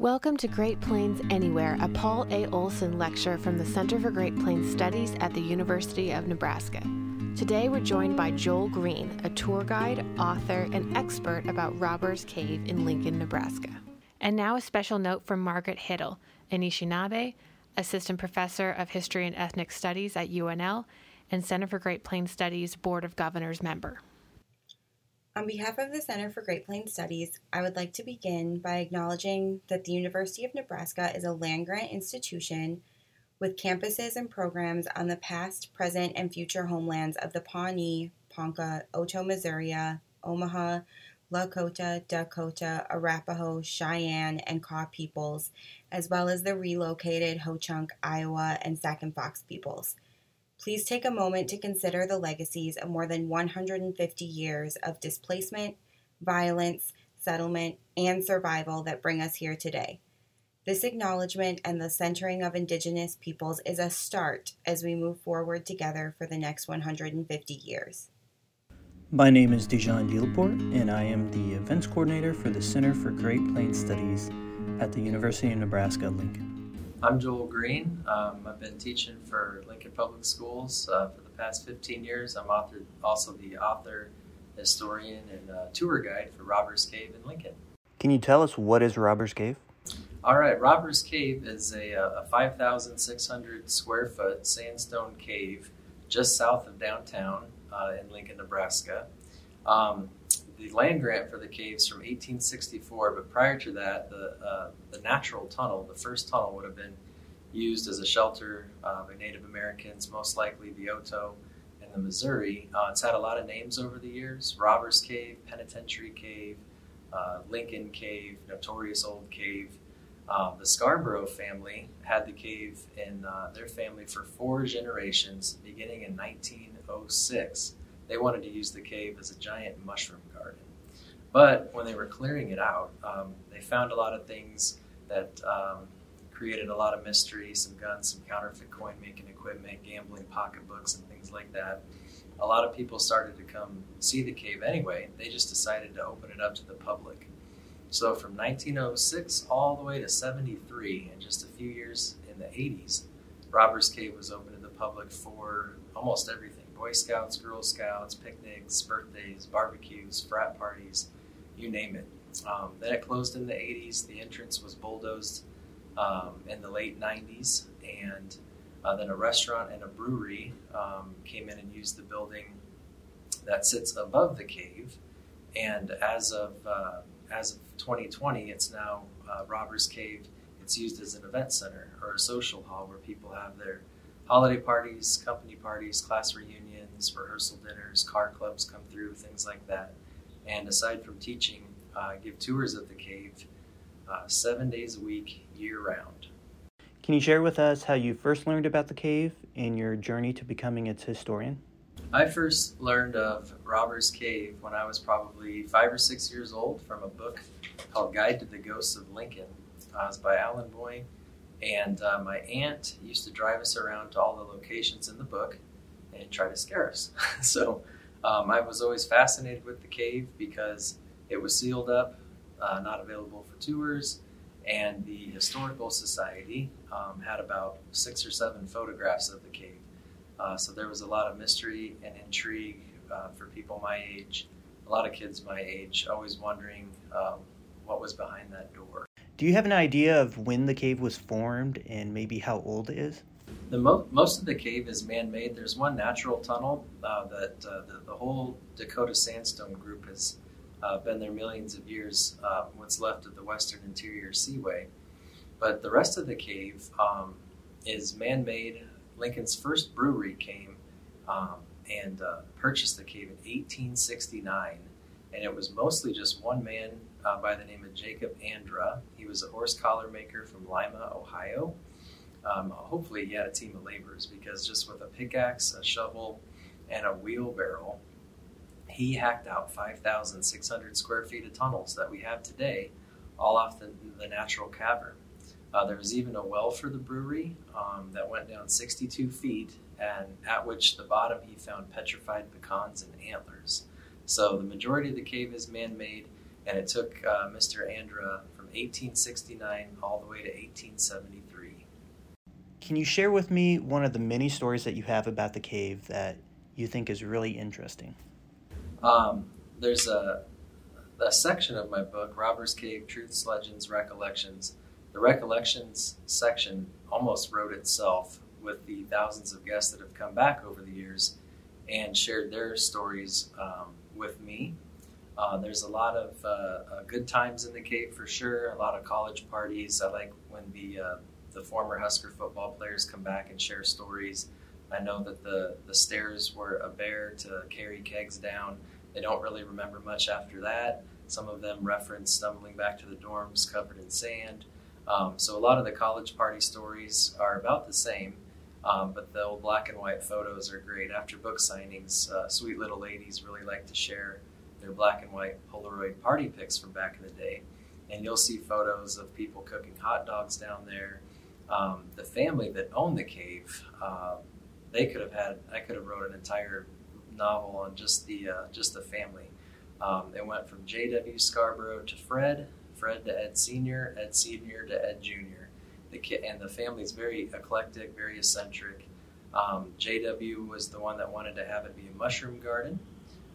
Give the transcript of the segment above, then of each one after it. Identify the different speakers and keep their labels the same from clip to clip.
Speaker 1: Welcome to Great Plains Anywhere, a Paul A. Olson lecture from the Center for Great Plains Studies at the University of Nebraska. Today we're joined by Joel Green, a tour guide, author, and expert about Robbers Cave in Lincoln, Nebraska. And now a special note from Margaret Huettl, Anishinaabe, Assistant Professor of History and Ethnic Studies at UNL, and Center for Great Plains Studies Board of Governors member.
Speaker 2: On behalf of the Center for Great Plains Studies, I would like to begin by acknowledging that the University of Nebraska is a land grant institution with campuses and programs on the past, present, and future homelands of the Pawnee, Ponca, Oto, Missouri, Omaha, Lakota, Dakota, Arapaho, Cheyenne, and Kaw peoples, as well as the relocated Ho Chunk, Iowa, and Sac and Fox peoples. Please take a moment to consider the legacies of more than 150 years of displacement, violence, settlement, and survival that bring us here today. This acknowledgement and the centering of Indigenous peoples is a start as we move forward together for the next 150 years.
Speaker 3: My name is Dijon Delaporte, and I am the events coordinator for the Center for Great Plains Studies at the University of Nebraska Lincoln.
Speaker 4: I'm Joel Green. Um, I've been teaching for Lincoln Public Schools uh, for the past 15 years. I'm author, also the author, historian, and uh, tour guide for Robbers Cave in Lincoln.
Speaker 3: Can you tell us what is Robbers Cave?
Speaker 4: All right, Robbers Cave is a, uh, a 5,600 square foot sandstone cave just south of downtown uh, in Lincoln, Nebraska. Um, the land grant for the caves from 1864, but prior to that, the uh, the natural tunnel, the first tunnel, would have been used as a shelter uh, by Native Americans, most likely the Oto and the Missouri. Uh, it's had a lot of names over the years: Robbers Cave, Penitentiary Cave, uh, Lincoln Cave, Notorious Old Cave. Um, the Scarborough family had the cave in uh, their family for four generations, beginning in 1906 they wanted to use the cave as a giant mushroom garden. But when they were clearing it out, um, they found a lot of things that um, created a lot of mystery some guns, some counterfeit coin making equipment, gambling pocketbooks, and things like that. A lot of people started to come see the cave anyway. They just decided to open it up to the public. So from 1906 all the way to 73, and just a few years in the 80s, Robbers Cave was open to the public for almost everything Boy Scouts, Girl Scouts, picnics, birthdays, barbecues, frat parties, you name it. Um, then it closed in the 80s. The entrance was bulldozed um, in the late 90s, and uh, then a restaurant and a brewery um, came in and used the building that sits above the cave. And as of uh, as of 2020, it's now uh, Robbers Cave. It's used as an event center or a social hall where people have their holiday parties, company parties, class reunions, rehearsal dinners, car clubs come through, things like that. And aside from teaching, uh, give tours of the cave uh, seven days a week, year round.
Speaker 3: Can you share with us how you first learned about the cave and your journey to becoming its historian?
Speaker 4: I first learned of Robbers Cave when I was probably five or six years old from a book called Guide to the Ghosts of Lincoln. Uh, it's by Alan Boyd and uh, my aunt used to drive us around to all the locations in the book and try to scare us. so um, I was always fascinated with the cave because it was sealed up, uh, not available for tours, and the Historical Society um, had about six or seven photographs of the cave. Uh, so there was a lot of mystery and intrigue uh, for people my age, a lot of kids my age, always wondering um, what was behind that door.
Speaker 3: Do you have an idea of when the cave was formed and maybe how old it is?
Speaker 4: The mo- most of the cave is man-made. There's one natural tunnel uh, that uh, the, the, whole Dakota Sandstone group has uh, been there millions of years. Uh, what's left of the Western Interior Seaway, but the rest of the cave um, is man-made. Lincoln's first brewery came um, and uh, purchased the cave in 1869, and it was mostly just one man uh, by the name of Jacob Andra. He was a horse collar maker from Lima, Ohio. Um, hopefully, he had a team of laborers because just with a pickaxe, a shovel, and a wheelbarrow, he hacked out 5,600 square feet of tunnels that we have today, all off the, the natural cavern. Uh, there was even a well for the brewery um, that went down 62 feet, and at which the bottom he found petrified pecans and antlers. So the majority of the cave is man made and it took uh, Mr. Andra from 1869 all the way to 1873.
Speaker 3: Can you share with me one of the many stories that you have about the cave that you think is really interesting?
Speaker 4: Um, there's a, a section of my book, Robbers Cave Truths, Legends, Recollections. The Recollections section almost wrote itself with the thousands of guests that have come back over the years and shared their stories um, with me. Uh, there's a lot of uh, uh, good times in the cave for sure. A lot of college parties. I like when the uh, the former Husker football players come back and share stories. I know that the the stairs were a bear to carry kegs down. They don't really remember much after that. Some of them reference stumbling back to the dorms covered in sand. Um, so a lot of the college party stories are about the same. Um, but the old black and white photos are great. After book signings, uh, sweet little ladies really like to share their black and white Polaroid party pics from back in the day. And you'll see photos of people cooking hot dogs down there. Um, the family that owned the cave, uh, they could have had. I could have wrote an entire novel on just the uh, just the family. Um, it went from J.W. Scarborough to Fred, Fred to Ed Senior, Ed Senior to Ed Junior the kid and the family is very eclectic, very eccentric. Um, JW was the one that wanted to have it be a mushroom garden.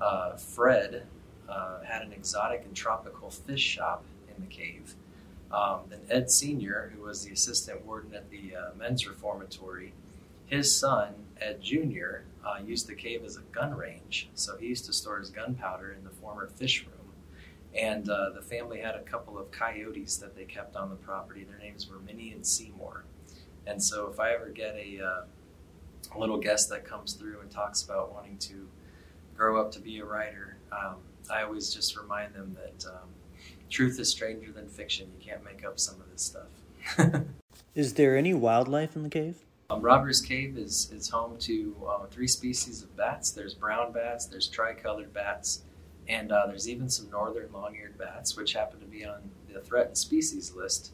Speaker 4: Uh, Fred uh, had an exotic and tropical fish shop in the cave. Um, then Ed Sr., who was the assistant warden at the uh, men's reformatory, his son, Ed Jr., uh, used the cave as a gun range. So he used to store his gunpowder in the former fish room. And uh, the family had a couple of coyotes that they kept on the property. Their names were Minnie and Seymour. And so if I ever get a, uh, little guest that comes through and talks about wanting to grow up to be a writer, um, I always just remind them that um, truth is stranger than fiction. You can't make up some of this stuff.
Speaker 3: is there any wildlife in the cave?
Speaker 4: Um, Robbers Cave is, is home to uh, three species of bats. There's brown bats, there's tricolored bats, and uh, there's even some northern long-eared bats, which happen to be on the threatened species list.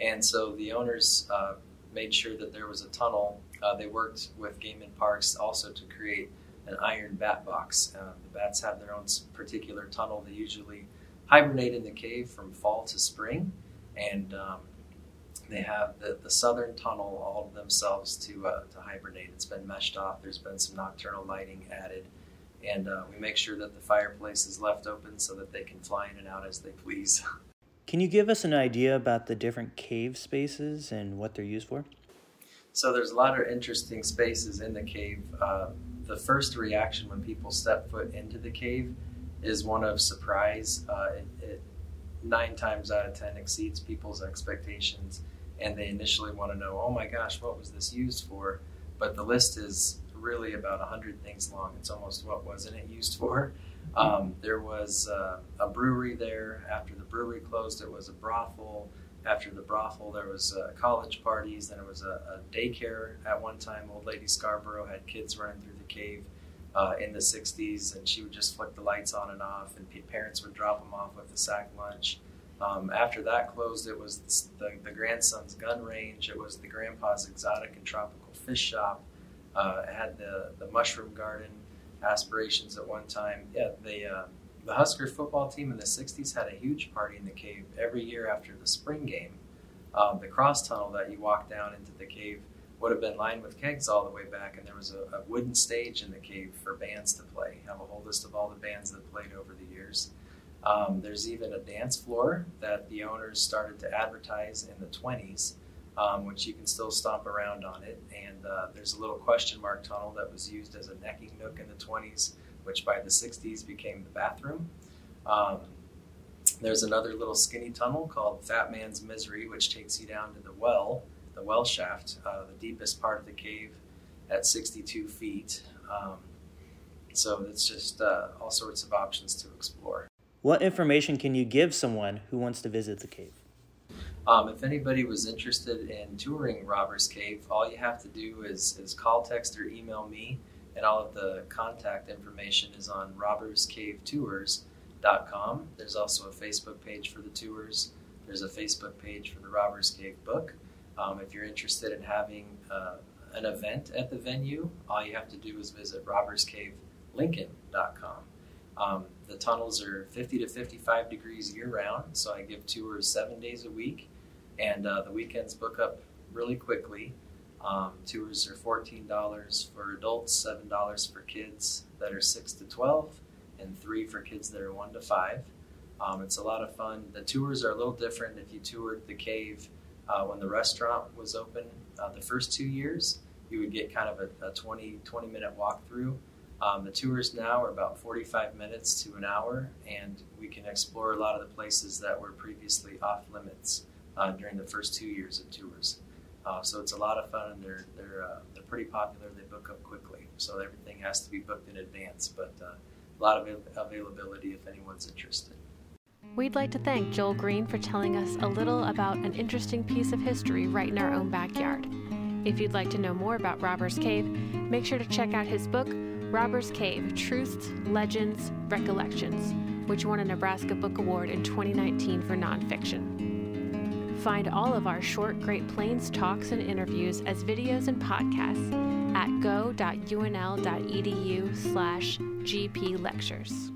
Speaker 4: And so the owners uh, made sure that there was a tunnel. Uh, they worked with Game and Parks also to create an iron bat box. Uh, the bats have their own particular tunnel. They usually hibernate in the cave from fall to spring, and um, they have the, the southern tunnel all to themselves to, uh, to hibernate. It's been meshed off. There's been some nocturnal lighting added and uh, we make sure that the fireplace is left open so that they can fly in and out as they please.
Speaker 3: Can you give us an idea about the different cave spaces and what they're used for?
Speaker 4: So there's a lot of interesting spaces in the cave. Uh, the first reaction when people step foot into the cave is one of surprise. Uh, it, it, nine times out of ten exceeds people's expectations, and they initially want to know, "Oh my gosh, what was this used for?" But the list is really about 100 things long. It's almost what wasn't it used for. Um, there was uh, a brewery there. After the brewery closed, it was a brothel. After the brothel, there was uh, college parties. Then it was a, a, daycare at one time. Old Lady Scarborough had kids running through the cave uh, in the 60s, and she would just flick the lights on and off, and parents would drop them off with a sack lunch. Um, after that closed, it was the, the grandson's gun range. It was the grandpa's exotic and tropical fish shop uh, had the, the mushroom garden aspirations at one time. Yeah, the uh, the Husker football team in the '60s had a huge party in the cave every year after the spring game. Um, the cross tunnel that you walk down into the cave would have been lined with kegs all the way back, and there was a, a wooden stage in the cave for bands to play. I have a whole list of all the bands that played over the years. Um, there's even a dance floor that the owners started to advertise in the 20s um, which you can still stomp around on it. And uh, there's a little question mark tunnel that was used as a necking nook in the 20s, which by the 60s became the bathroom. Um, there's another little skinny tunnel called Fat Man's Misery, which takes you down to the well, the well shaft, uh, the deepest part of the cave at 62 feet. Um, so it's just uh, all sorts of options to explore.
Speaker 3: What information can you give someone who wants to visit the cave?
Speaker 4: Um, if anybody was interested in touring Robbers Cave, all you have to do is, is call, text, or email me, and all of the contact information is on robberscavetours.com. There's also a Facebook page for the tours. There's a Facebook page for the Robbers Cave book. Um, if you're interested in having uh, an event at the venue, all you have to do is visit robberscavelincoln.com. Um, the tunnels are 50 to 55 degrees year round, so I give tours seven days a week, and uh, the weekends book up really quickly. Um, tours are $14 for adults, $7 for kids that are 6 to 12, and 3 for kids that are 1 to 5. Um, it's a lot of fun. The tours are a little different if you toured the cave uh, when the restaurant was open uh, the first two years. You would get kind of a, a 20, 20 minute walkthrough. Um, the tours now are about 45 minutes to an hour, and we can explore a lot of the places that were previously off limits uh, during the first two years of tours. Uh, so it's a lot of fun, and they're they're uh, they're pretty popular. They book up quickly, so everything has to be booked in advance. But uh, a lot of availability if anyone's interested.
Speaker 1: We'd like to thank Joel Green for telling us a little about an interesting piece of history right in our own backyard. If you'd like to know more about Robbers Cave, make sure to check out his book, Robbers Cave Truths, Legends, Recollections, which won a Nebraska Book Award in 2019 for nonfiction. Find all of our short Great Plains talks and interviews as videos and podcasts at go.unl.edu slash gplectures.